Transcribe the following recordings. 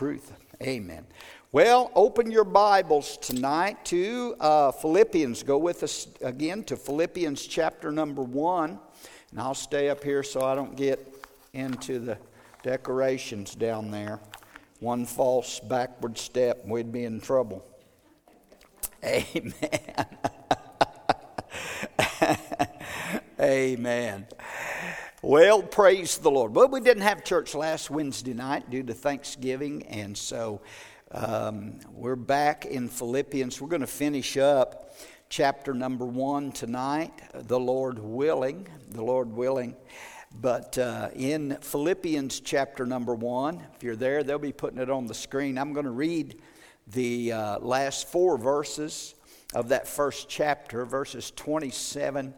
truth. Amen. Well, open your Bibles tonight to uh, Philippians. Go with us again to Philippians chapter number one. And I'll stay up here so I don't get into the decorations down there. One false backward step, we'd be in trouble. Amen. Amen. Well, praise the Lord. Well, we didn't have church last Wednesday night due to Thanksgiving, and so um, we're back in Philippians. We're going to finish up chapter number one tonight, the Lord willing. The Lord willing. But uh, in Philippians chapter number one, if you're there, they'll be putting it on the screen. I'm going to read the uh, last four verses of that first chapter, verses 27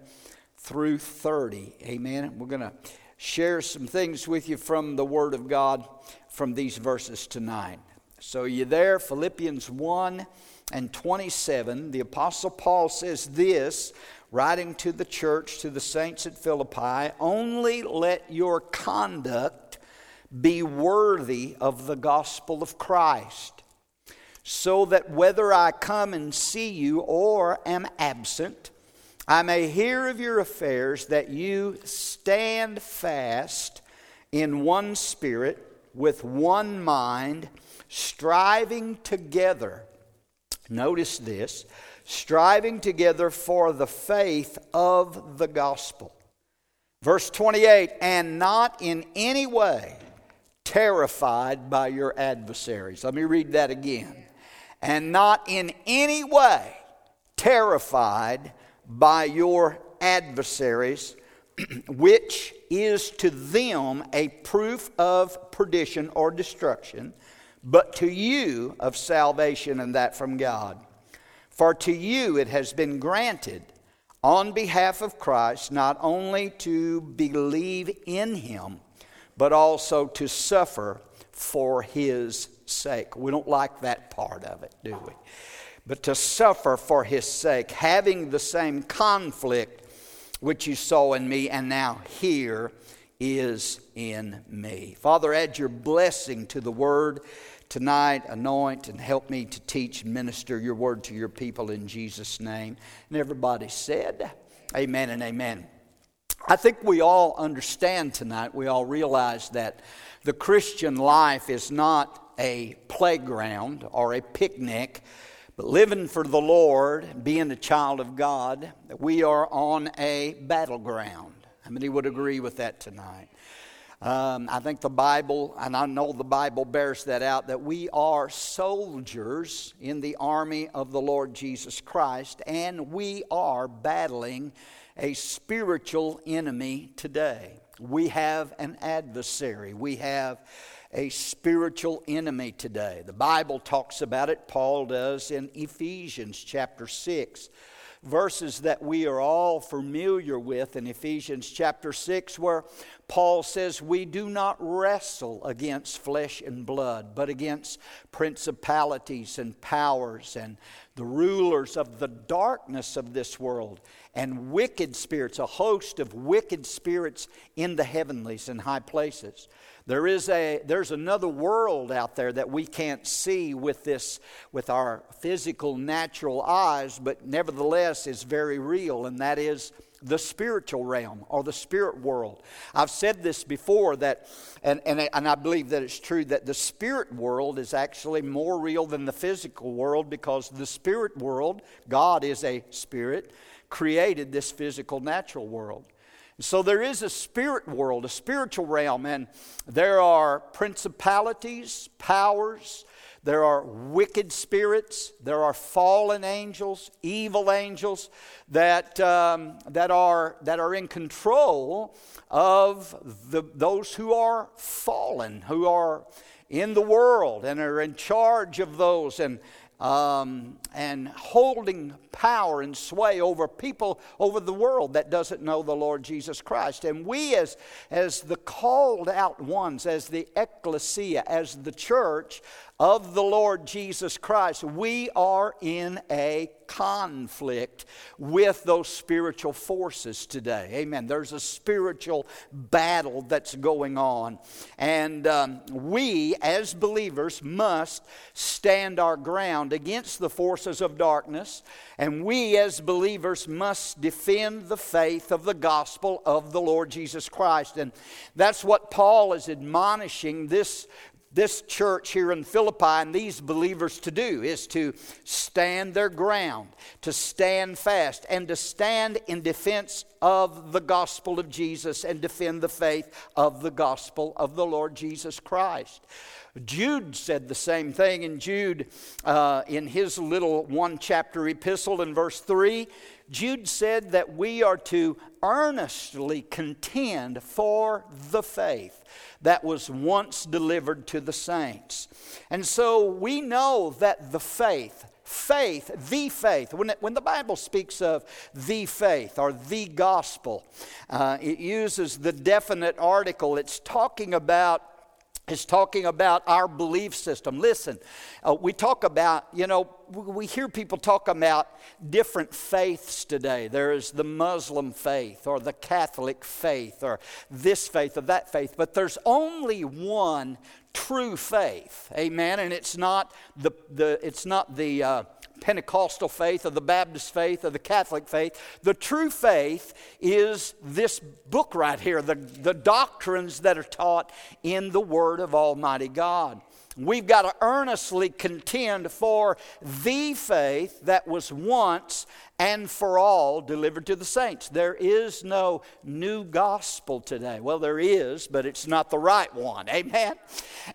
through 30. Amen. We're going to share some things with you from the Word of God from these verses tonight. So, you there? Philippians 1 and 27. The Apostle Paul says this, writing to the church, to the saints at Philippi only let your conduct be worthy of the gospel of Christ, so that whether I come and see you or am absent, I may hear of your affairs, that you stand fast in one spirit, with one mind striving together. Notice this striving together for the faith of the gospel. Verse 28 and not in any way terrified by your adversaries. Let me read that again. And not in any way terrified by your adversaries, which is to them a proof of perdition or destruction but to you of salvation, and that from God. For to you it has been granted on behalf of Christ not only to believe in him, but also to suffer for his sake. We don't like that part of it, do we? But to suffer for his sake, having the same conflict which you saw in me and now here is in me. Father, add your blessing to the word tonight. Anoint and help me to teach and minister your word to your people in Jesus' name. And everybody said, Amen and amen. I think we all understand tonight, we all realize that the Christian life is not a playground or a picnic, living for the Lord, being a child of God, we are on a battleground. How many would agree with that tonight? Um, I think the Bible, and I know the Bible bears that out, that we are soldiers in the army of the Lord Jesus Christ, and we are battling a spiritual enemy today. We have an adversary. We have a spiritual enemy today. The Bible talks about it, Paul does in Ephesians chapter 6 verses that we are all familiar with in Ephesians chapter 6, where Paul says, We do not wrestle against flesh and blood, but against principalities and powers and the rulers of the darkness of this world and wicked spirits, a host of wicked spirits in the heavenlies and high places. There is a, there's another world out there that we can't see with, this, with our physical, natural eyes, but nevertheless is very real, and that is the spiritual realm or the spirit world. I've said this before that, and, and, and I believe that it's true, that the spirit world is actually more real than the physical world because the spirit world, God is a spirit, created this physical, natural world. So there is a spirit world, a spiritual realm, and there are principalities, powers, there are wicked spirits, there are fallen angels, evil angels that, um, that, are, that are in control of the, those who are fallen, who are in the world and are in charge of those. And, um, and holding power and sway over people over the world that doesn't know the Lord Jesus Christ. And we, as, as the called out ones, as the ecclesia, as the church, of the Lord Jesus Christ, we are in a conflict with those spiritual forces today. Amen. There's a spiritual battle that's going on. And um, we, as believers, must stand our ground against the forces of darkness. And we, as believers, must defend the faith of the gospel of the Lord Jesus Christ. And that's what Paul is admonishing this this church here in Philippi and these believers to do is to stand their ground, to stand fast, and to stand in defense of the gospel of Jesus and defend the faith of the gospel of the Lord Jesus Christ. Jude said the same thing in Jude, uh, in his little one chapter epistle in verse 3. Jude said that we are to earnestly contend for the faith that was once delivered to the saints. And so we know that the faith, faith, the faith, when, it, when the Bible speaks of the faith or the gospel, uh, it uses the definite article. It's talking about is talking about our belief system. Listen, uh, we talk about, you know, we hear people talk about different faiths today. There is the Muslim faith or the Catholic faith or this faith or that faith, but there's only one true faith. Amen. And it's not the, the it's not the uh, Pentecostal faith or the Baptist faith or the Catholic faith. The true faith is this book right here, the, the doctrines that are taught in the Word of Almighty God. We've got to earnestly contend for the faith that was once and for all delivered to the saints. There is no new gospel today. Well, there is, but it's not the right one. Amen?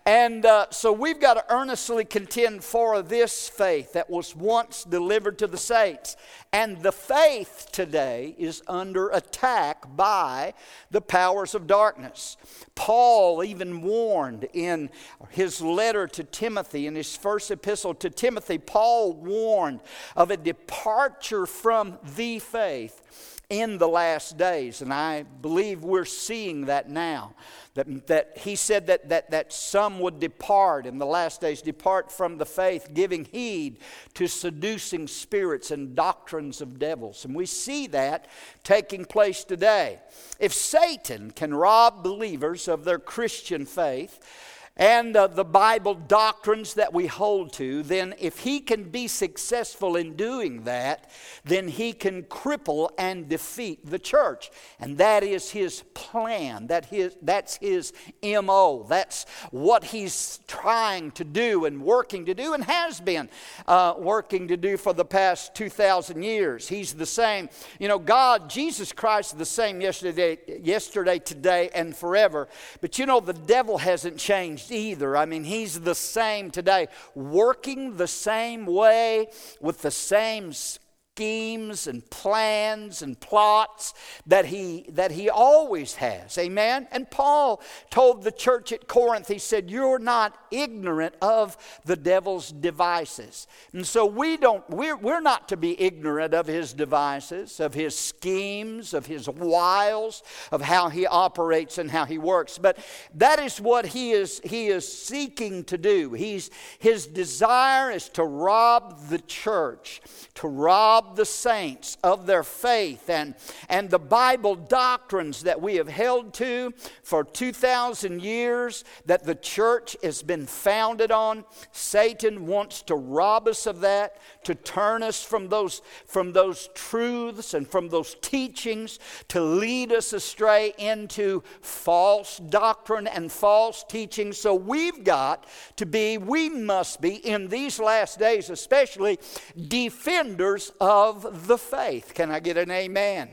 And uh, so we've got to earnestly contend for this faith that was once delivered to the saints. And the faith today is under attack by the powers of darkness. Paul even warned in his letter to Timothy, in his first epistle to Timothy, Paul warned of a departure from the faith in the last days. And I believe we're seeing that now. That, that he said that, that, that some would depart in the last days, depart from the faith, giving heed to seducing spirits and doctrines of devils. And we see that taking place today. If Satan can rob believers of their Christian faith, and uh, the Bible doctrines that we hold to, then if he can be successful in doing that, then he can cripple and defeat the church. And that is his plan. That his, that's his MO. That's what he's trying to do and working to do and has been uh, working to do for the past 2,000 years. He's the same. You know, God, Jesus Christ is the same yesterday, yesterday, today, and forever. But you know, the devil hasn't changed changed either. I mean, he's the same today, working the same way with the same schemes and plans and plots that he, that he always has. Amen? And Paul told the church at Corinth, he said, You're not ignorant of the devil's devices. And so we don't, we're, we're not to be ignorant of his devices, of his schemes, of his wiles, of how he operates and how he works. But that is what he is, he is seeking to do. He's, his desire is to rob the church, to rob the saints of their faith and, and the Bible doctrines that we have held to for 2,000 years that the church has been founded on. Satan wants to rob us of that, to turn us from those, from those truths and from those teachings, to lead us astray into false doctrine and false teaching. So we've got to be, we must be in these last days, especially defenders of of the faith. Can I get an amen?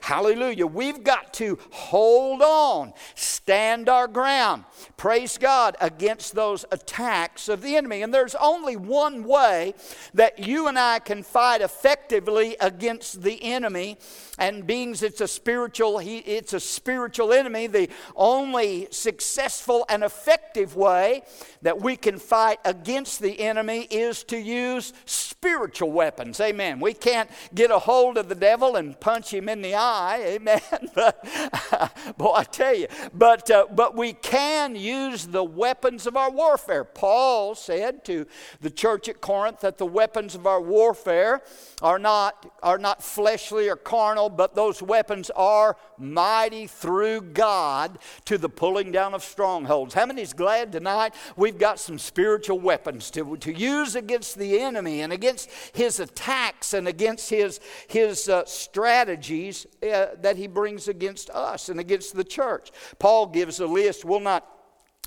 Hallelujah. We've got to hold on, stand our ground, praise God, against those attacks of the enemy. And there's only one way that you and I can fight effectively against the enemy. And being it's a spiritual, it's a spiritual enemy, the only successful and effective way that we can fight against the enemy is to use spiritual weapons. Amen. We can't get a hold of the devil and punch him in the eye. Amen. but, boy, I tell you, but, uh, but we can use the weapons of our warfare. Paul said to the church at Corinth that the weapons of our warfare are not, are not fleshly or carnal, but those weapons are mighty through God to the pulling down of strongholds. How many is glad tonight we've got some spiritual weapons to, to use against the enemy and against his attacks and against his, his uh, strategies uh, that he brings against us and against the church? Paul gives a list. We'll not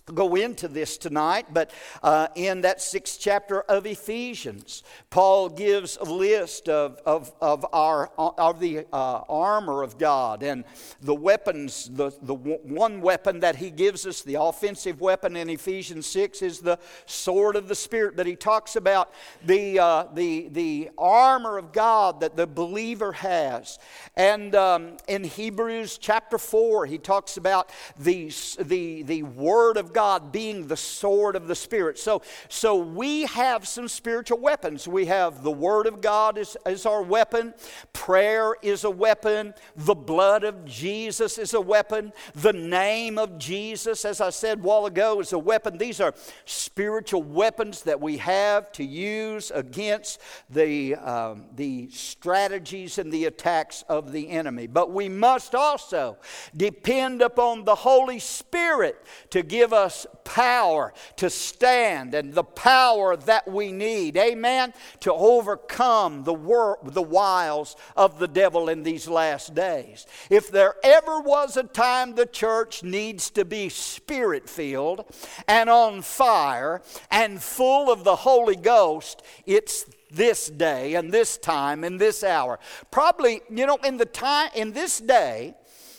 go into this tonight, but uh, in that sixth chapter of Ephesians, Paul gives a list of, of, of, our, of the uh, armor of God and the weapons. The, the one weapon that he gives us, the offensive weapon in Ephesians 6, is the sword of the Spirit. But he talks about the, uh, the, the armor of God that the believer has. And um, in Hebrews chapter 4, he talks about the, the, the word of God being the sword of the Spirit. So, so we have some spiritual weapons. We have the Word of God as, as our weapon, prayer is a weapon, the blood of Jesus is a weapon, the name of Jesus, as I said a while ago, is a weapon. These are spiritual weapons that we have to use against the, um, the strategies and the attacks of the enemy. But we must also depend upon the Holy Spirit to give us us power to stand and the power that we need, amen, to overcome the, wor- the wiles of the devil in these last days. If there ever was a time the church needs to be spirit filled and on fire and full of the Holy Ghost, it's this day and this time and this hour. Probably, you know, in the time in this day,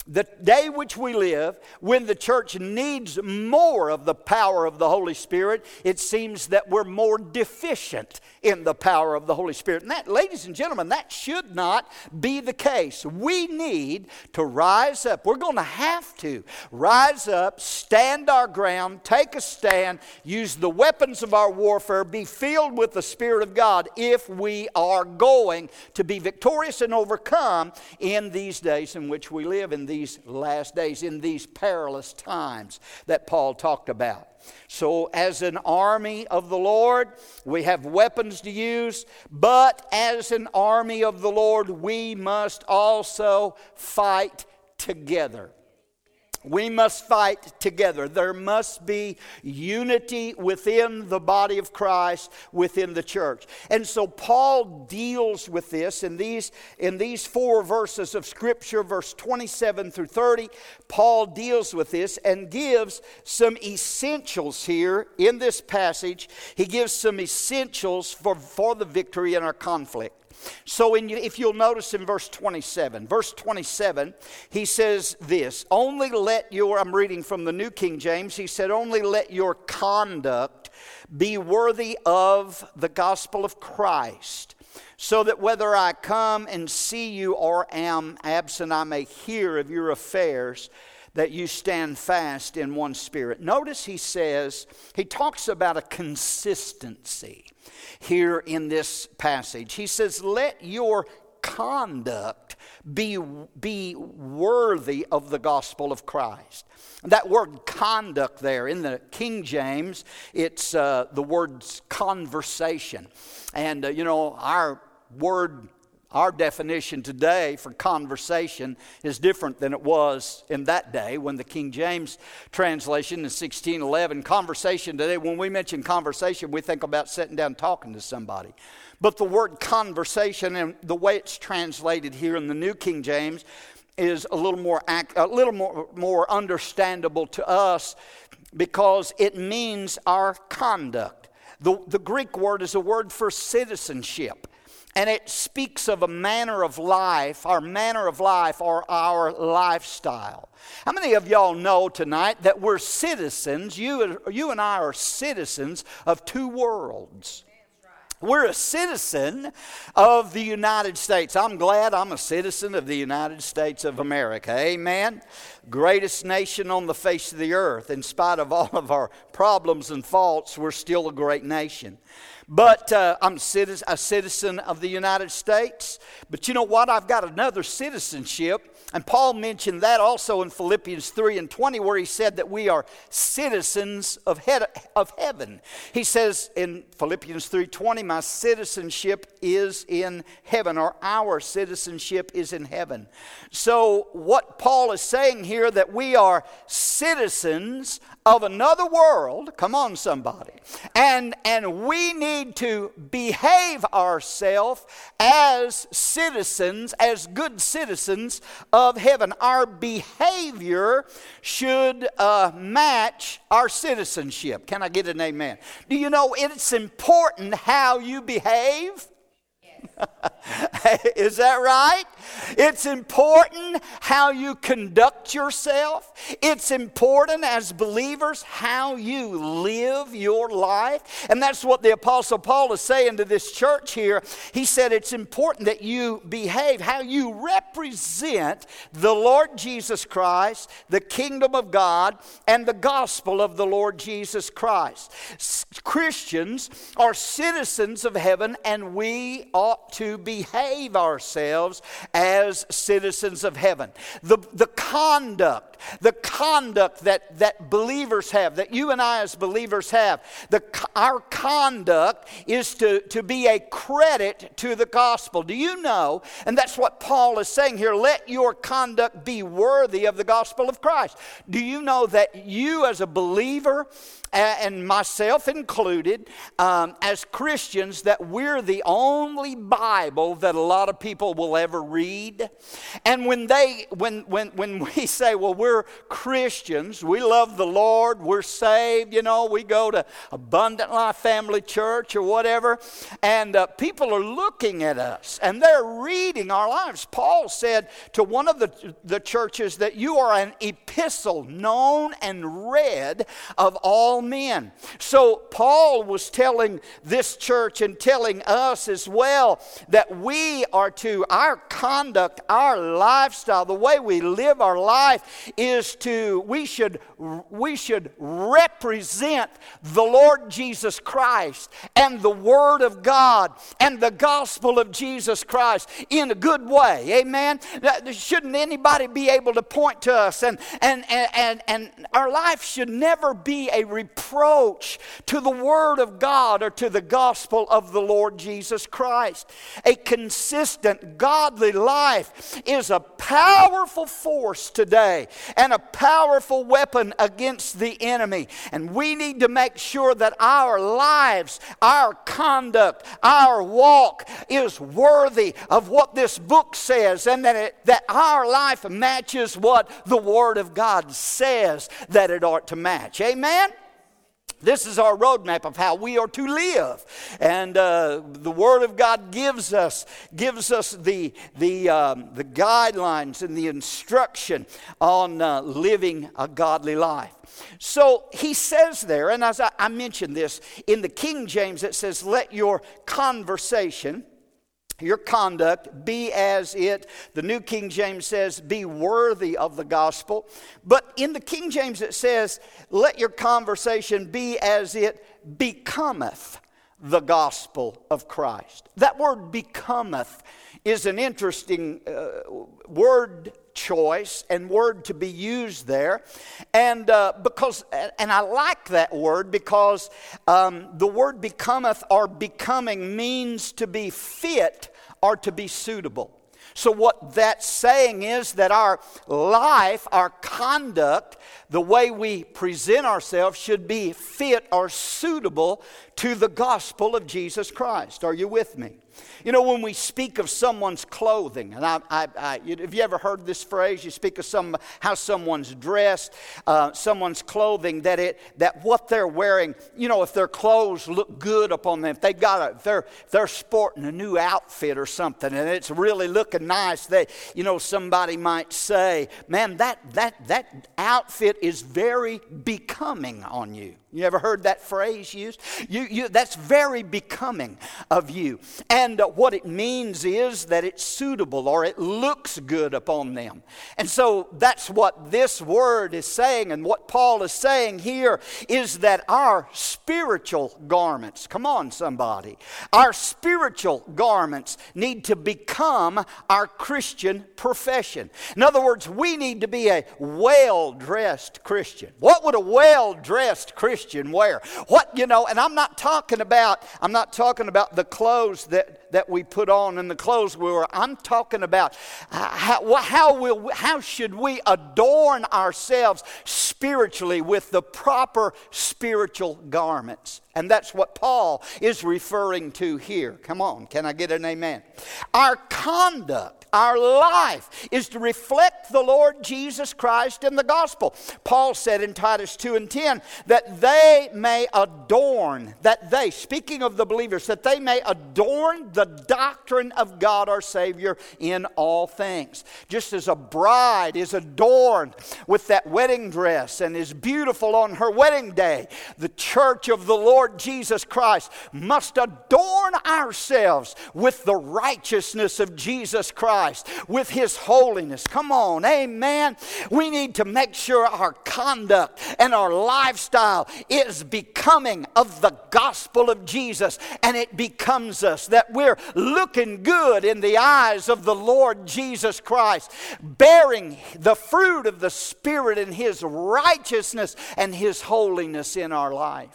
the day which we live, when the church needs more of the power of the Holy Spirit, it seems that we're more deficient in the power of the Holy Spirit. And that, ladies and gentlemen, that should not be the case. We need to rise up. We're going to have to rise up, stand our ground, take a stand, use the weapons of our warfare, be filled with the Spirit of God if we are going to be victorious and overcome in these days in which we live in these last days, in these perilous times that Paul talked about. So, as an army of the Lord, we have weapons to use, but as an army of the Lord, we must also fight together. We must fight together. There must be unity within the body of Christ, within the church. And so Paul deals with this in these, in these four verses of Scripture, verse 27 through 30. Paul deals with this and gives some essentials here in this passage. He gives some essentials for, for the victory in our conflict. So, in, if you'll notice in verse 27, verse 27, he says this Only let your, I'm reading from the New King James, he said, Only let your conduct be worthy of the gospel of Christ, so that whether I come and see you or am absent, I may hear of your affairs that you stand fast in one spirit. Notice he says, he talks about a consistency here in this passage. He says, Let your conduct be, be worthy of the gospel of Christ. That word conduct there in the King James, it's uh, the word's conversation. And, uh, you know, our word our definition today for conversation is different than it was in that day when the King James translation in 1611, conversation today, when we mention conversation, we think about sitting down talking to somebody. But the word conversation and the way it's translated here in the New King James is a little more, a little more, more understandable to us because it means our conduct. The, the Greek word is a word for citizenship. And it speaks of a manner of life, our manner of life, or our lifestyle. How many of y'all know tonight that we're citizens? You, you and I are citizens of two worlds. We're a citizen of the United States. I'm glad I'm a citizen of the United States of America. Amen. Greatest nation on the face of the earth. In spite of all of our problems and faults, we're still a great nation. But uh, I'm a citizen of the United States. But you know what? I've got another citizenship and Paul mentioned that also in Philippians 3 and 20, where he said that we are citizens of, he- of heaven. He says in Philippians 3:20, my citizenship is in heaven, or our citizenship is in heaven. So what Paul is saying here that we are citizens of another world, come on somebody, and, and we need to behave ourselves as citizens, as good citizens of heaven. Our behavior should uh, match our citizenship. Can I get an amen? Do you know it's important how you behave? Is that right? It's important how you conduct yourself. It's important as believers how you live your life. And that's what the Apostle Paul is saying to this church here. He said it's important that you behave, how you represent the Lord Jesus Christ, the kingdom of God, and the gospel of the Lord Jesus Christ. Christians are citizens of heaven, and we ought to behave ourselves as citizens of heaven. The, the conduct, the conduct that, that believers have, that you and I as believers have, the, our conduct is to, to be a credit to the gospel. Do you know? And that's what Paul is saying here. Let your conduct be worthy of the gospel of Christ. Do you know that you as a believer, and myself included, um, as Christians, that we're the only Bible that a lot of people will ever read. And when they, when, when, when we say, well, we're Christians, we love the Lord, we're saved, you know, we go to Abundant Life Family Church or whatever, and uh, people are looking at us and they're reading our lives. Paul said to one of the, the churches that you are an epistle known and read of all men. So Paul was telling this church and telling us as well that we are to, our conduct, our lifestyle, the way we live our life is to, we should, we should represent the Lord Jesus Christ and the Word of God and the gospel of Jesus Christ in a good way. Amen. Shouldn't anybody be able to point to us and, and, and, and, and our life should never be a reproach to the Word of God or to the gospel of the Lord Jesus Christ. A consistent, godly life is a powerful force today and a powerful weapon against the enemy. And we need to make sure that our lives, our conduct, our walk is worthy of what this book says and that, it, that our life matches what the Word of God says that it ought to match. Amen? This is our roadmap of how we are to live. And uh, the Word of God gives us, gives us the, the, um, the guidelines and the instruction on uh, living a godly life. So he says there, and as I, I mentioned this, in the King James it says, let your conversation your conduct be as it, the New King James says, be worthy of the gospel. But in the King James it says, let your conversation be as it becometh the gospel of Christ. That word becometh is an interesting uh, word choice and word to be used there. And uh, because, and I like that word because um, the word becometh or becoming means to be fit or to be suitable. So, what that's saying is that our life, our conduct, the way we present ourselves should be fit or suitable to the gospel of Jesus Christ. Are you with me? You know, when we speak of someone's clothing, and I, I, I have you ever heard this phrase? You speak of some how someone's dressed, uh, someone's clothing, that it that what they're wearing. You know, if their clothes look good upon them, if they've got a, if they're if they're sporting a new outfit or something, and it's really looking nice. They, you know, somebody might say, "Man, that that that outfit is very becoming on you." You ever heard that phrase used? You, you, that's very becoming of you. And uh, what it means is that it's suitable or it looks good upon them. And so that's what this word is saying. And what Paul is saying here is that our spiritual garments, come on, somebody, our spiritual garments need to become our Christian profession. In other words, we need to be a well dressed Christian. What would a well dressed Christian Christian wear. What, you know, and I'm not talking about, I'm not talking about the clothes that, that we put on and the clothes we wear. I'm talking about how, how, will, how should we adorn ourselves spiritually with the proper spiritual garments. And that's what Paul is referring to here. Come on, can I get an amen? Our conduct our life is to reflect the Lord Jesus Christ in the gospel. Paul said in Titus 2 and 10 that they may adorn, that they, speaking of the believers, that they may adorn the doctrine of God our Savior in all things. Just as a bride is adorned with that wedding dress and is beautiful on her wedding day, the church of the Lord Jesus Christ must adorn ourselves with the righteousness of Jesus Christ Christ, with His holiness. Come on, amen. We need to make sure our conduct and our lifestyle is becoming of the gospel of Jesus and it becomes us, that we're looking good in the eyes of the Lord Jesus Christ, bearing the fruit of the Spirit in His righteousness and His holiness in our life.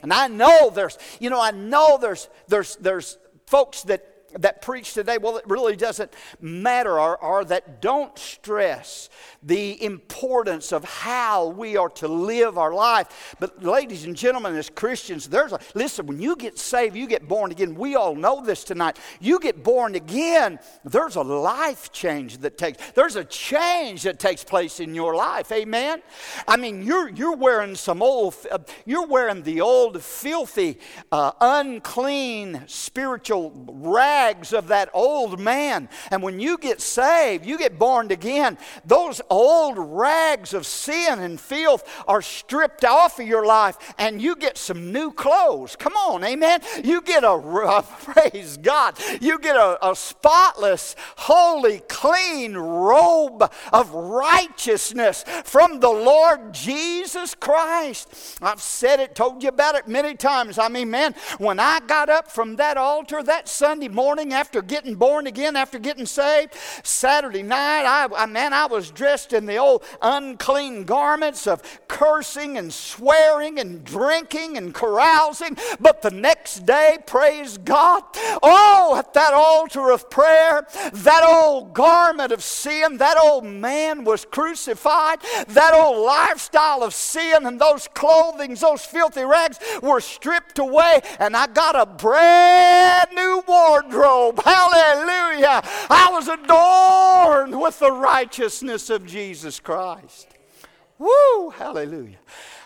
And I know there's, you know, I know there's, there's, there's folks that that preach today, well, it really doesn't matter, or, or, that don't stress the importance of how we are to live our life. But, ladies and gentlemen, as Christians, there's a listen, when you get saved, you get born again. We all know this tonight. You get born again, there's a life change that takes, there's a change that takes place in your life. Amen? I mean, you're, you're wearing some old, uh, you're wearing the old, filthy, uh, unclean spiritual rags rags of that old man. And when you get saved, you get born again, those old rags of sin and filth are stripped off of your life and you get some new clothes. Come on, amen. You get a, uh, praise God, you get a, a spotless, holy, clean robe of righteousness from the Lord Jesus Christ. I've said it, told you about it many times. I mean, man, when I got up from that altar that Sunday morning, morning after getting born again, after getting saved. Saturday night, I, I man, I was dressed in the old unclean garments of cursing and swearing and drinking and carousing. But the next day, praise God, oh, at that altar of prayer, that old garment of sin, that old man was crucified, that old lifestyle of sin and those clothings, those filthy rags were stripped away, and I got a brand new wardrobe robe. Hallelujah. I was adorned with the righteousness of Jesus Christ. Woo! Hallelujah.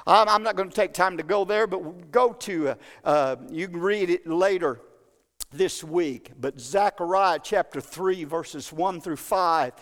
I'm not going to take time to go there, but go to, uh, uh, you can read it later this week. But Zechariah chapter 3, verses 1 through 5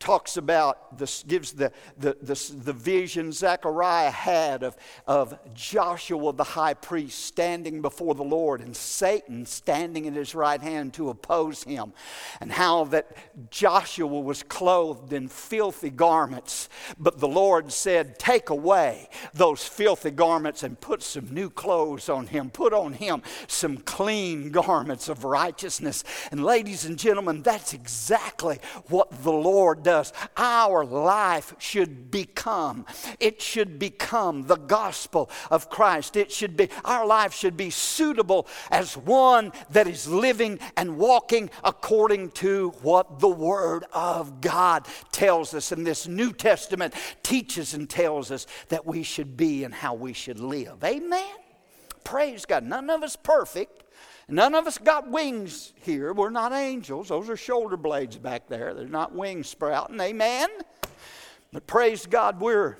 talks about this, gives the, the, the, the, vision Zechariah had of, of Joshua the high priest standing before the Lord and Satan standing at his right hand to oppose him, and how that Joshua was clothed in filthy garments. But the Lord said, Take away those filthy garments and put some new clothes on him. Put on him some clean garments of righteousness. And ladies and gentlemen, that's exactly what the Lord does. Our life should become, it should become the gospel of Christ. It should be, our life should be suitable as one that is living and walking according to what the Word of God tells us. And this New Testament teaches and tells us that we should be and how we should live. Amen? Praise God. None of us perfect. None of us got wings here. We're not angels. Those are shoulder blades back there. They're not wings sprouting. Amen. But praise God, we're.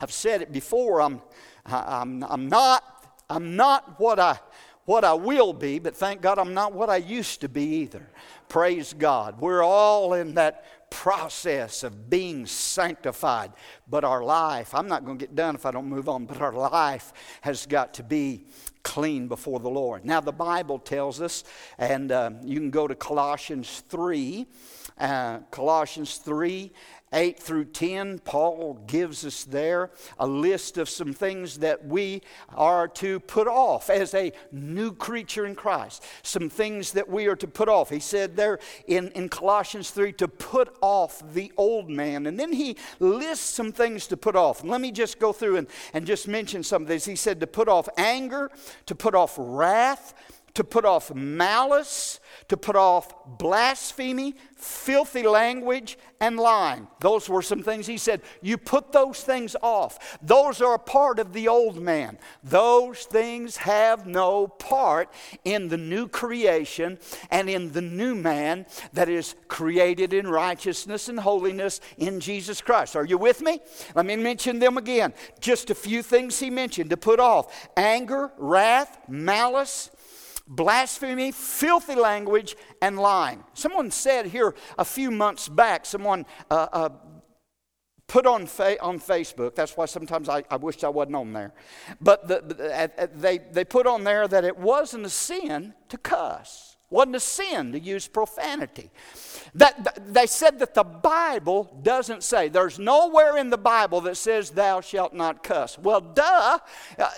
I've said it before. I'm. I'm. I'm not. I'm not what I what I will be, but thank God I'm not what I used to be either. Praise God. We're all in that process of being sanctified. But our life, I'm not going to get done if I don't move on, but our life has got to be clean before the Lord. Now, the Bible tells us, and uh, you can go to Colossians 3, uh, Colossians 3 8 through 10, Paul gives us there a list of some things that we are to put off as a new creature in Christ. Some things that we are to put off. He said there in, in Colossians 3 to put off the old man. And then he lists some things to put off. Let me just go through and, and just mention some of these. He said to put off anger, to put off wrath to put off malice, to put off blasphemy, filthy language, and lying. Those were some things he said. You put those things off. Those are a part of the old man. Those things have no part in the new creation and in the new man that is created in righteousness and holiness in Jesus Christ. Are you with me? Let me mention them again. Just a few things he mentioned to put off anger, wrath, malice blasphemy, filthy language, and lying. Someone said here a few months back, someone uh, uh, put on, fa- on Facebook, that's why sometimes I, I wish I wasn't on there, but the, the, they, they put on there that it wasn't a sin to cuss wasn't a sin to use profanity. That, they said that the Bible doesn't say, there's nowhere in the Bible that says, thou shalt not cuss. Well, duh. Uh,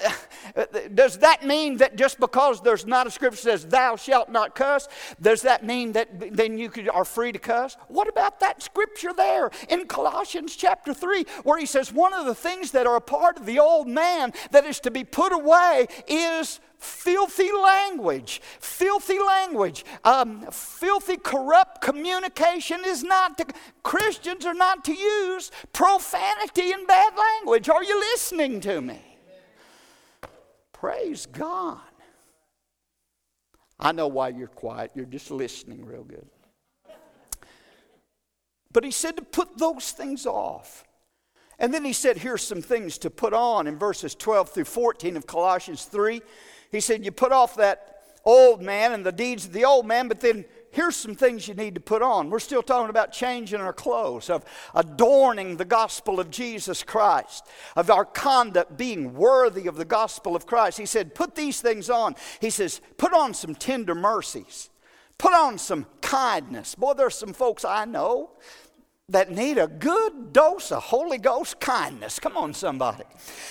does that mean that just because there's not a scripture that says, thou shalt not cuss, does that mean that then you are free to cuss? What about that scripture there in Colossians chapter 3, where he says, one of the things that are a part of the old man that is to be put away is filthy language. Filthy language. Um, filthy, corrupt communication is not to, Christians are not to use profanity and bad language. Are you listening to me? Praise God. I know why you're quiet. You're just listening real good. But he said to put those things off. And then he said, here's some things to put on in verses 12 through 14 of Colossians 3. He said, You put off that old man and the deeds of the old man, but then here's some things you need to put on. We're still talking about changing our clothes, of adorning the gospel of Jesus Christ, of our conduct being worthy of the gospel of Christ. He said, Put these things on. He says, Put on some tender mercies. Put on some kindness. Boy, there's some folks I know that need a good dose of Holy Ghost kindness. Come on, somebody.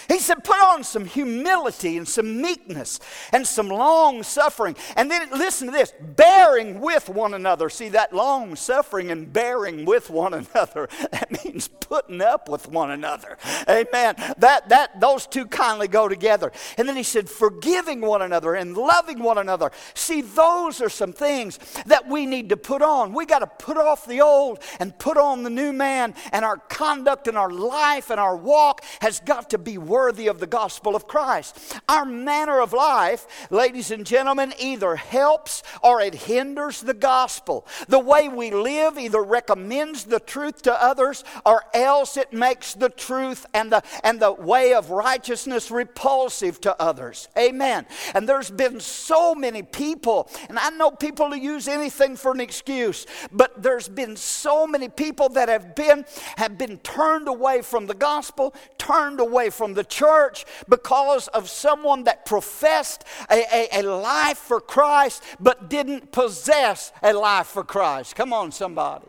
He said, put on some humility and some meekness and some long suffering. And then listen to this bearing with one another. See, that long suffering and bearing with one another, that means putting up with one another. Amen. That, that, those two kindly go together. And then he said, forgiving one another and loving one another. See, those are some things that we need to put on. We got to put off the old and put on the new man, and our conduct and our life and our walk has got to be worthy of the gospel of Christ. Our manner of life, ladies and gentlemen, either helps or it hinders the gospel. The way we live either recommends the truth to others or else it makes the truth and the, and the way of righteousness repulsive to others. Amen. And there's been so many people, and I know people who use anything for an excuse, but there's been so many people that have been have been turned away from the gospel, turned away from the church because of someone that professed a, a, a life for Christ but didn't possess a life for Christ. Come on, somebody.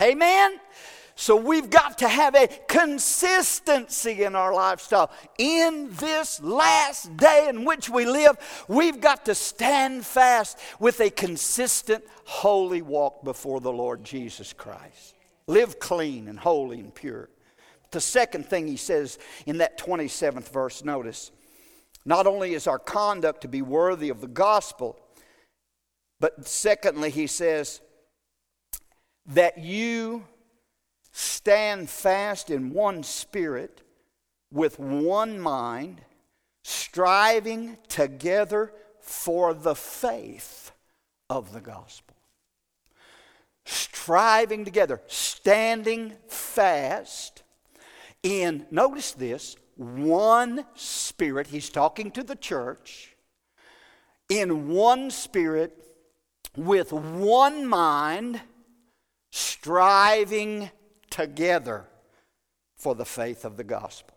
Amen. So we've got to have a consistency in our lifestyle. In this last day in which we live, we've got to stand fast with a consistent, holy walk before the Lord Jesus Christ. Live clean and holy and pure. The second thing he says in that 27th verse, notice, not only is our conduct to be worthy of the gospel, but secondly, he says, that you stand fast in one spirit, with one mind, striving together for the faith of the gospel. Striving together, standing fast in, notice this, one spirit. He's talking to the church. In one spirit, with one mind, striving together for the faith of the gospel.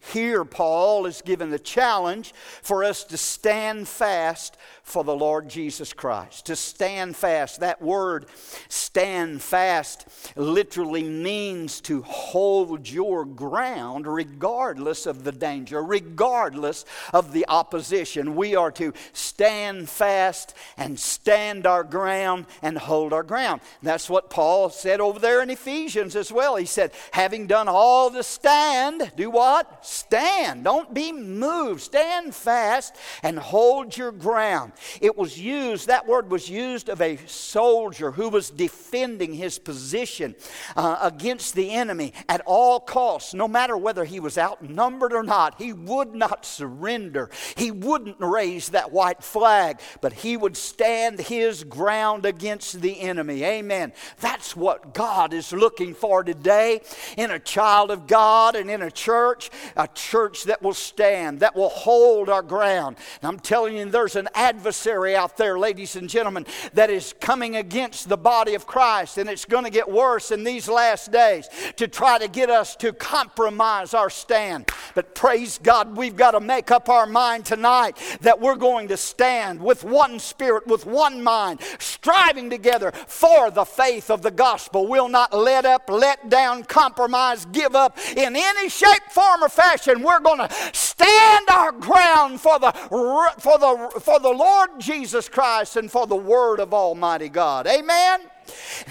Here, Paul is given the challenge for us to stand fast for the Lord Jesus Christ. To stand fast. That word, stand fast, literally means to hold your ground regardless of the danger, regardless of the opposition. We are to stand fast and stand our ground and hold our ground. That's what Paul said over there in Ephesians as well. He said, having done all to stand, do what? Stand. Don't be moved. Stand fast and hold your ground. It was used, that word was used of a soldier who was defending his position uh, against the enemy at all costs, no matter whether he was outnumbered or not. He would not surrender. He wouldn't raise that white flag, but he would stand his ground against the enemy. Amen. That's what God is looking for today in a child of God and in a church a church that will stand, that will hold our ground. And I'm telling you, there's an adversary out there, ladies and gentlemen, that is coming against the body of Christ, and it's going to get worse in these last days to try to get us to compromise our stand. But praise God, we've got to make up our mind tonight that we're going to stand with one spirit, with one mind, striving together for the faith of the gospel. We'll not let up, let down, compromise, give up in any shape, form, or fashion passion, we're going to stand our ground for the, for, the, for the Lord Jesus Christ and for the Word of Almighty God. Amen?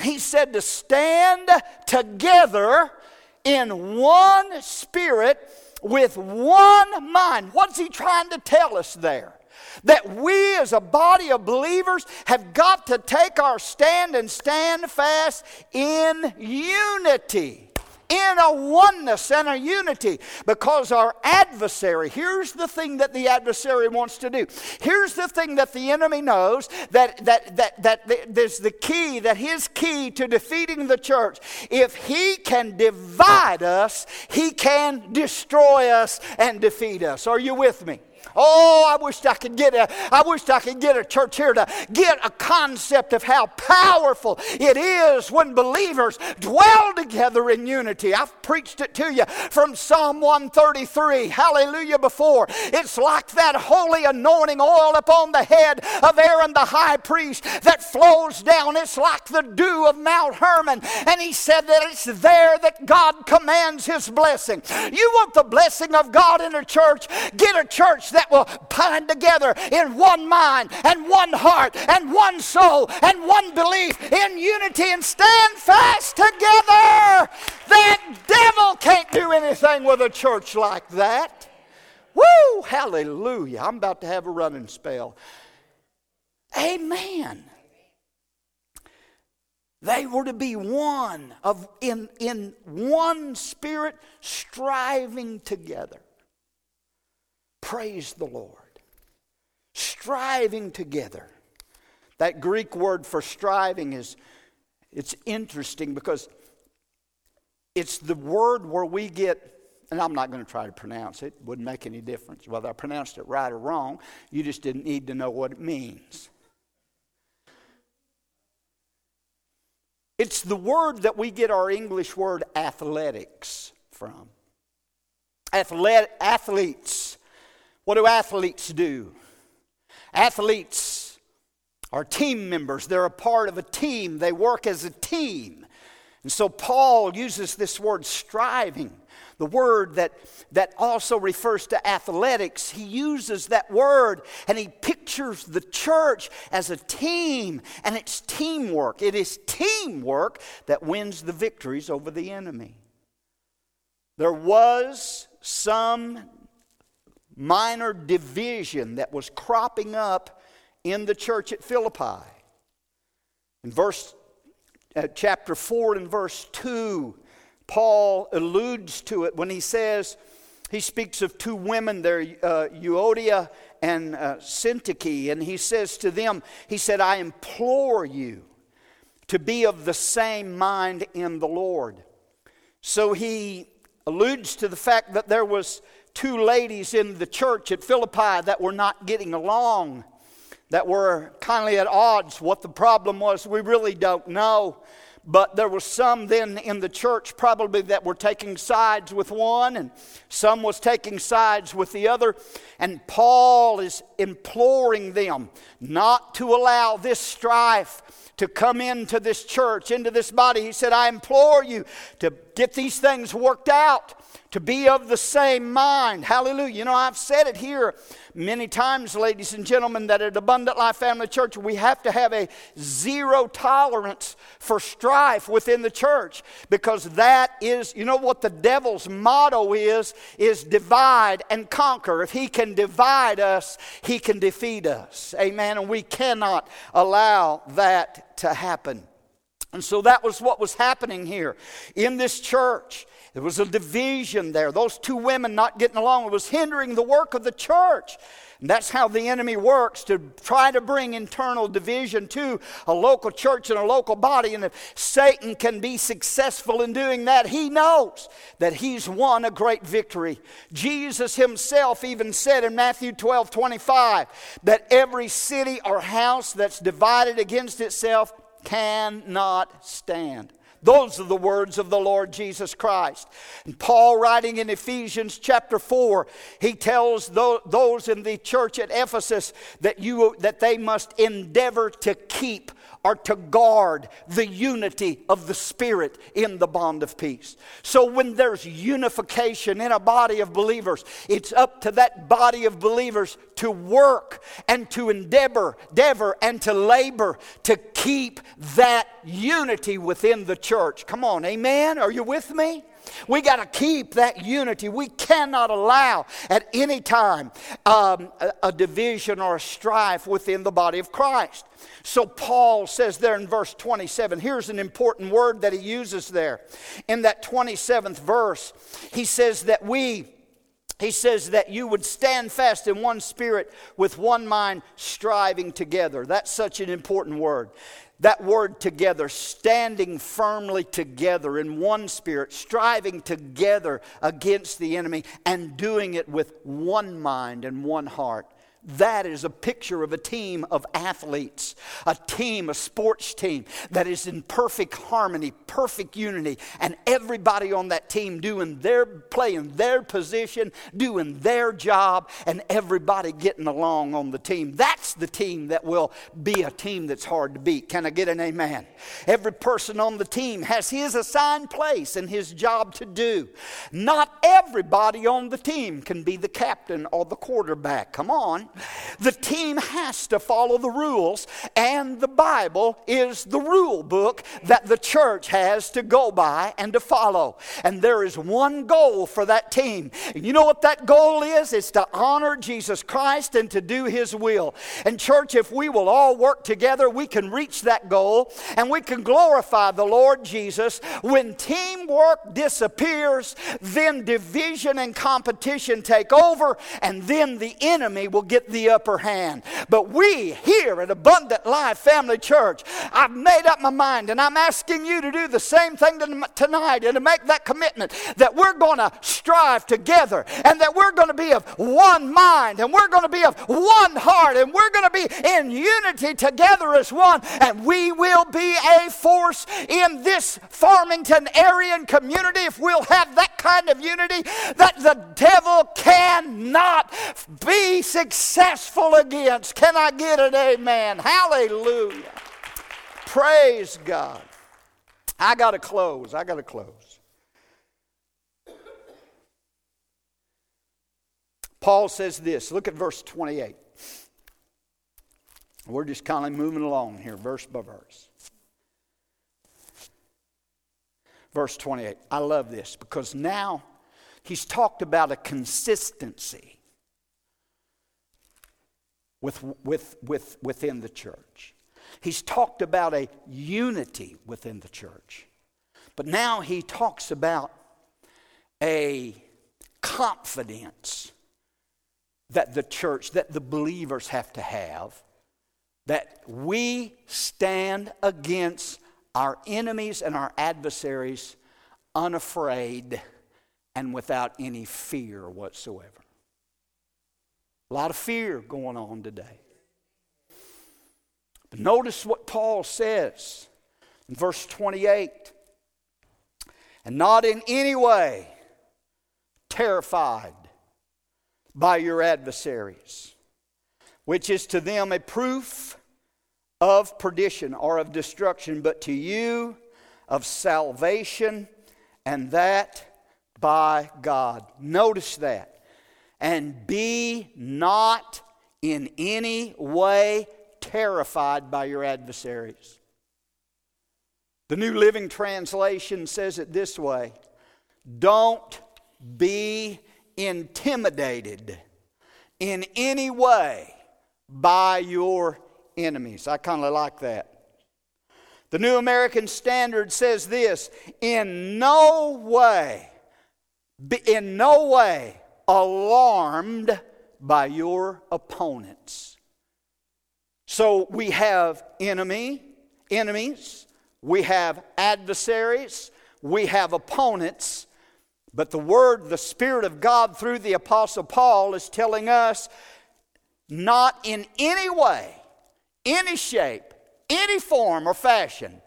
He said to stand together in one spirit with one mind. What's he trying to tell us there? That we as a body of believers have got to take our stand and stand fast in unity in a oneness and a unity because our adversary, here's the thing that the adversary wants to do. Here's the thing that the enemy knows that, that, that, that there's the key, that his key to defeating the church. If he can divide us, he can destroy us and defeat us. Are you with me? Oh, I wish I could get a I wish I could get a church here to get a concept of how powerful it is when believers dwell together in unity. I've preached it to you from Psalm 133. Hallelujah before. It's like that holy anointing oil upon the head of Aaron the high priest that flows down. It's like the dew of Mount Hermon. And he said that it's there that God commands his blessing. You want the blessing of God in a church? Get a church that that will bind together in one mind and one heart and one soul and one belief in unity and stand fast together. That devil can't do anything with a church like that. Woo! Hallelujah. I'm about to have a running spell. Amen. They were to be one of in, in one spirit striving together. Praise the Lord. Striving together. That Greek word for striving is it's interesting because it's the word where we get and I'm not going to try to pronounce it. Wouldn't make any difference whether I pronounced it right or wrong. You just didn't need to know what it means. It's the word that we get our English word athletics from. Athlet, athletes what do athletes do? Athletes are team members, they're a part of a team, they work as a team. And so Paul uses this word striving. the word that, that also refers to athletics. He uses that word and he pictures the church as a team, and it's teamwork. It is teamwork that wins the victories over the enemy. There was some minor division that was cropping up in the church at Philippi. In verse uh, chapter 4 and verse 2, Paul alludes to it when he says, he speaks of two women there, uh, Euodia and uh, Syntyche, and he says to them, he said, I implore you to be of the same mind in the Lord. So he alludes to the fact that there was two ladies in the church at Philippi that were not getting along, that were kindly at odds. What the problem was, we really don't know. But there was some then in the church probably that were taking sides with one, and some was taking sides with the other. And Paul is imploring them not to allow this strife to come into this church, into this body. He said, I implore you to get these things worked out, to be of the same mind. Hallelujah. You know, I've said it here many times, ladies and gentlemen, that at Abundant Life Family Church, we have to have a zero tolerance for strife within the church because that is, you know what the devil's motto is, is divide and conquer. If he can divide us, he can defeat us. Amen. And we cannot allow that to happen. And so that was what was happening here in this church. There was a division there. Those two women not getting along it was hindering the work of the church. And that's how the enemy works to try to bring internal division to a local church and a local body. And if Satan can be successful in doing that, he knows that he's won a great victory. Jesus himself even said in Matthew 12 25 that every city or house that's divided against itself cannot stand. Those are the words of the Lord Jesus Christ. And Paul, writing in Ephesians chapter 4, he tells those in the church at Ephesus that, you, that they must endeavor to keep are to guard the unity of the Spirit in the bond of peace. So when there's unification in a body of believers, it's up to that body of believers to work and to endeavor, endeavor and to labor to keep that unity within the church. Come on, amen? Are you with me? We got to keep that unity. We cannot allow at any time um, a, a division or a strife within the body of Christ. So Paul says there in verse 27, here's an important word that he uses there. In that 27th verse, he says that we he says that you would stand fast in one spirit with one mind striving together. That's such an important word. That word together, standing firmly together in one spirit, striving together against the enemy, and doing it with one mind and one heart. That is a picture of a team of athletes, a team, a sports team that is in perfect harmony, perfect unity, and everybody on that team doing their playing their position, doing their job, and everybody getting along on the team. That's the team that will be a team that's hard to beat. Can I get an amen? Every person on the team has his assigned place and his job to do. Not everybody on the team can be the captain or the quarterback. Come on. The team has to follow the rules, and the Bible is the rule book that the church has to go by and to follow. And there is one goal for that team. You know what that goal is? It's to honor Jesus Christ and to do His will. And, church, if we will all work together, we can reach that goal and we can glorify the Lord Jesus. When teamwork disappears, then division and competition take over, and then the enemy will get the upper hand. But we here at Abundant Life Family Church, I've made up my mind and I'm asking you to do the same thing tonight and to make that commitment that we're going to strive together and that we're going to be of one mind and we're going to be of one heart and we're going to be in unity together as one and we will be a force in this Farmington area and community if we'll have that kind of unity that the devil cannot be successful against. Can I get an amen? Hallelujah. Praise God. I got to close. I got to close. Paul says this. Look at verse 28. We're just kind of moving along here, verse by verse. Verse 28. I love this because now he's talked about a consistency with, with, with, within the church. He's talked about a unity within the church. But now he talks about a confidence that the church, that the believers have to have, that we stand against our enemies and our adversaries unafraid and without any fear whatsoever. A lot of fear going on today. But notice what Paul says in verse 28 and not in any way terrified by your adversaries, which is to them a proof of perdition or of destruction, but to you of salvation, and that by God. Notice that. And be not in any way terrified by your adversaries. The New Living Translation says it this way Don't be intimidated in any way by your enemies. I kind of like that. The New American Standard says this in no way, in no way alarmed by your opponents. So we have enemy, enemies, we have adversaries, we have opponents, but the word, the Spirit of God through the Apostle Paul is telling us not in any way, any shape, any form or fashion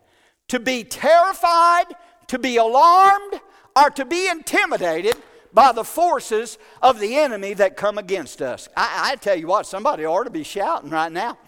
to be terrified, to be alarmed, or to be intimidated by the forces of the enemy that come against us. I, I, tell you what, somebody ought to be shouting right now.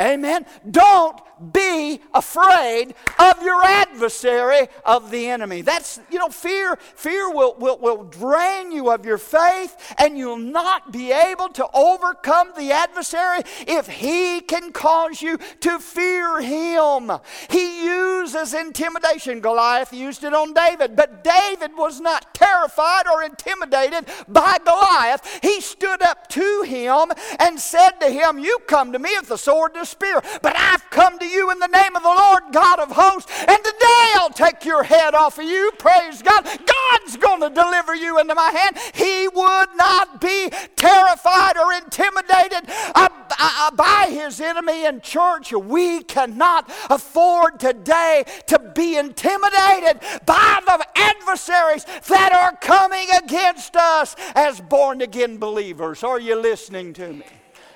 Amen. Don't be afraid of your adversary of the enemy. That's, you know, fear, fear will, will, will drain you of your faith, and you'll not be able to overcome the adversary if he can cause you to fear him. He uses intimidation. Goliath used it on David, but David was not terrified or intimidated by Goliath. He stood up to him and said to him, You come to me with the sword and the spear, but I've come to you in the name of the Lord God of hosts, and today I'll take your head off of you. Praise God. God's going to deliver you into my hand. He would not be terrified or intimidated by his enemy in church. We cannot afford today to be intimidated by the adversaries that are coming against us as born again believers. Are you listening to me?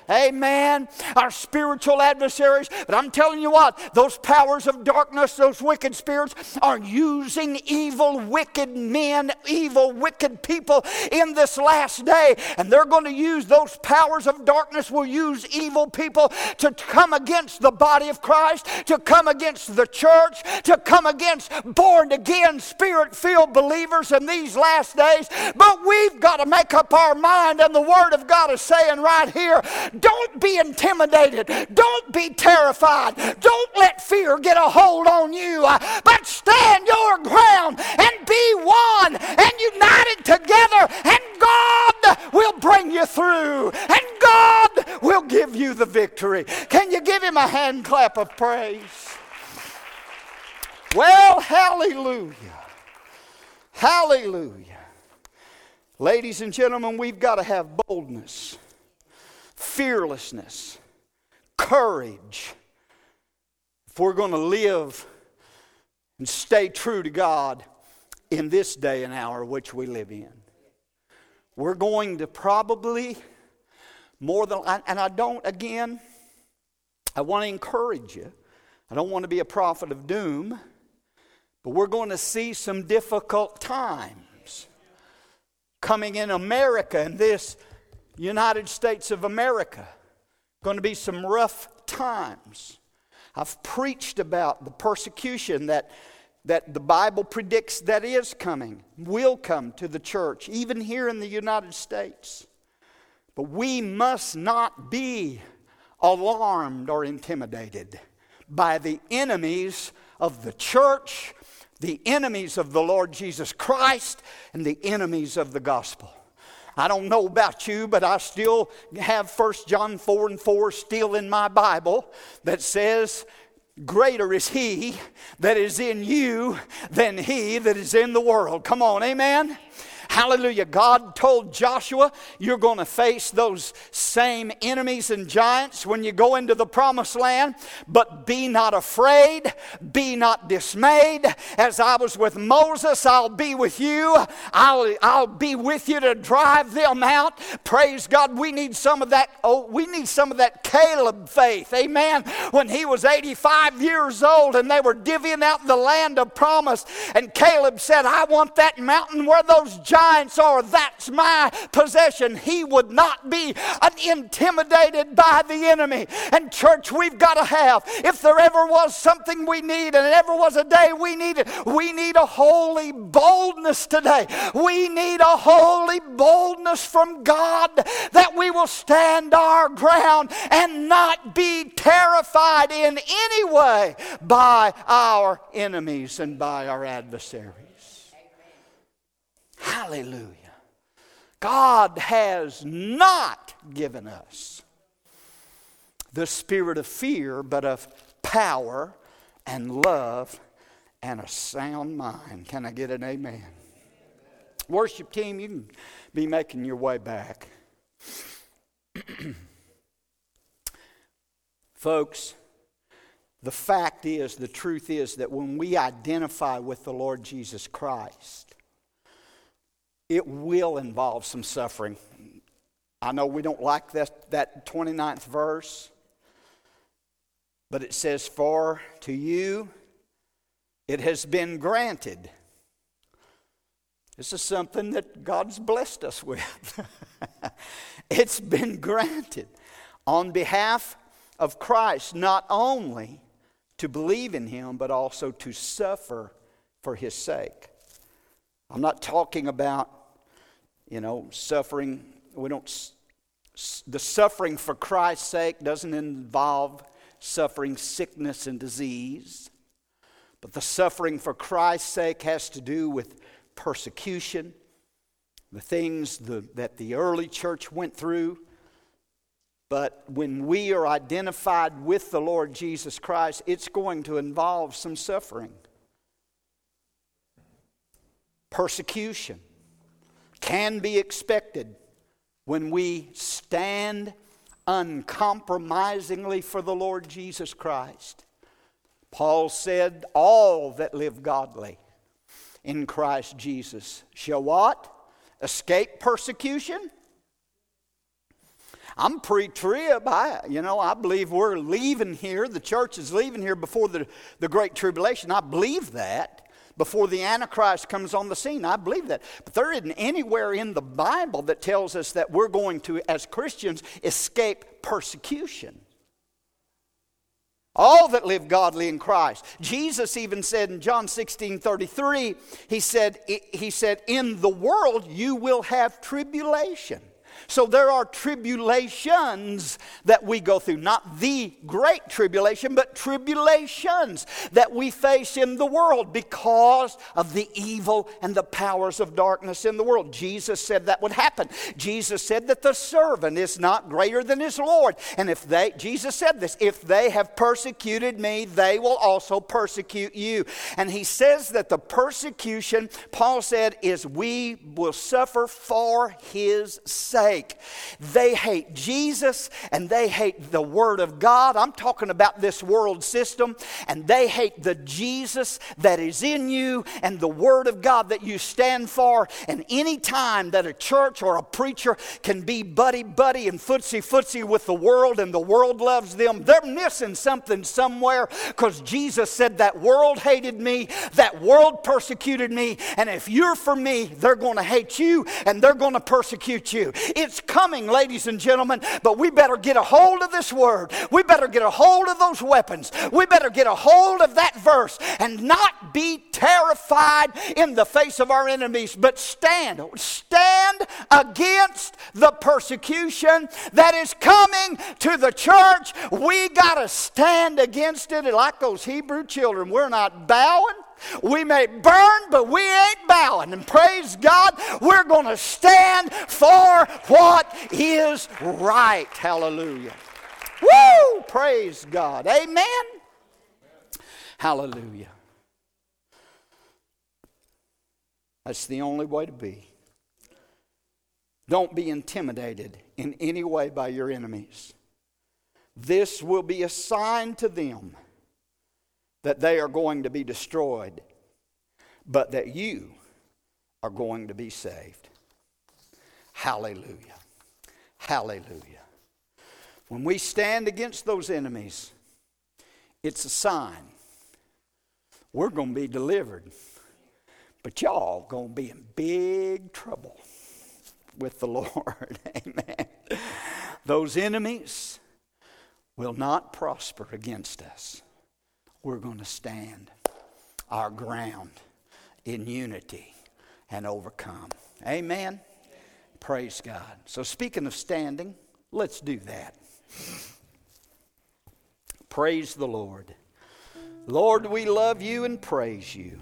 Amen. Our spiritual adversaries. But I'm telling you what, those powers of darkness, those wicked spirits, are using evil, wicked men, evil, wicked people in this last day. And they're going to use those powers of darkness, will use evil people to come against the body of Christ, to come against the church, to come against born again, spirit filled believers in these last days. But we've got to make up our mind, and the Word of God is saying right here don't be intimidated. Don't be terrified. Don't let fear get a hold on you. Uh, but stand your ground and be one and united together, and God will bring you through, and God will give you the victory. Can you give him a hand clap of praise? Well, hallelujah. Hallelujah. Ladies and gentlemen, we've got to have boldness fearlessness, courage. If we're going to live and stay true to God in this day and hour which we live in, we're going to probably more than, and I don't, again, I want to encourage you. I don't want to be a prophet of doom, but we're going to see some difficult times coming in America in this United States of America. Going to be some rough times. I've preached about the persecution that, that the Bible predicts that is coming, will come to the church, even here in the United States. But we must not be alarmed or intimidated by the enemies of the church, the enemies of the Lord Jesus Christ, and the enemies of the gospel. I don't know about you, but I still have 1 John 4 and 4 still in my Bible that says, Greater is he that is in you than he that is in the world. Come on, amen? Hallelujah. God told Joshua, You're going to face those same enemies and giants when you go into the promised land, but be not afraid, be not dismayed. As I was with Moses, I'll be with you. I'll, I'll be with you to drive them out. Praise God. We need some of that. Oh, we need some of that Caleb faith. Amen. When he was 85 years old and they were divvying out the land of promise, and Caleb said, I want that mountain where those giants giants are, that's my possession. He would not be intimidated by the enemy. And, church, we've got to have, if there ever was something we need and ever was a day we needed, we need a holy boldness today. We need a holy boldness from God that we will stand our ground and not be terrified in any way by our enemies and by our adversaries. Hallelujah. God has not given us the spirit of fear, but of power and love and a sound mind. Can I get an amen? Worship team, you can be making your way back. Folks, the fact is, the truth is that when we identify with the Lord Jesus Christ, it will involve some suffering. I know we don't like that, that 29th verse, but it says, For to you it has been granted. This is something that God's blessed us with. it's been granted on behalf of Christ, not only to believe in Him, but also to suffer for His sake. I'm not talking about you know, suffering, we don't, the suffering for Christ's sake doesn't involve suffering sickness and disease, but the suffering for Christ's sake has to do with persecution, the things the, that the early church went through. But when we are identified with the Lord Jesus Christ, it's going to involve some suffering, persecution can be expected when we stand uncompromisingly for the Lord Jesus Christ. Paul said, All that live godly in Christ Jesus shall what? Escape persecution? I'm pre-trib. I, you know, I believe we're leaving here. The church is leaving here before the, the Great Tribulation. I believe that before the Antichrist comes on the scene. I believe that. But there isn't anywhere in the Bible that tells us that we're going to, as Christians, escape persecution. All that live godly in Christ. Jesus even said in John 16 33, he said, he said, In the world you will have tribulation. So there are tribulations that we go through. Not the great tribulation, but tribulations that we face in the world because of the evil and the powers of darkness in the world. Jesus said that would happen. Jesus said that the servant is not greater than his Lord. And if they, Jesus said this, if they have persecuted me, they will also persecute you. And he says that the persecution, Paul said, is we will suffer for his sake They hate Jesus and they hate the Word of God. I'm talking about this world system, and they hate the Jesus that is in you and the Word of God that you stand for. And any time that a church or a preacher can be buddy buddy and footsie footsie with the world and the world loves them, they're missing something somewhere because Jesus said that world hated me, that world persecuted me, and if you're for me, they're going to hate you and they're going to persecute you. It's coming, ladies and gentlemen, but we better get a hold of this word. We better get a hold of those weapons. We better get a hold of that verse and not be terrified in the face of our enemies, but stand. Stand against the persecution that is coming to the church. We got to stand against it. Like those Hebrew children, we're not bowing. We may burn, but we ain't bowing. And praise God, we're going to stand for what is right. Hallelujah. Woo! Praise God. Amen. Hallelujah. That's the only way to be. Don't be intimidated in any way by your enemies. This will be a sign to them that they are going to be destroyed, but that you are going to be saved. Hallelujah. Hallelujah. When we stand against those enemies, it's a sign we're going to be delivered, but y'all going to be in big trouble with the Lord. Amen. Those enemies will not prosper against us we're going to stand our ground in unity and overcome. Amen. Praise God. So, speaking of standing, let's do that. Praise the Lord. Lord, we love you and praise you.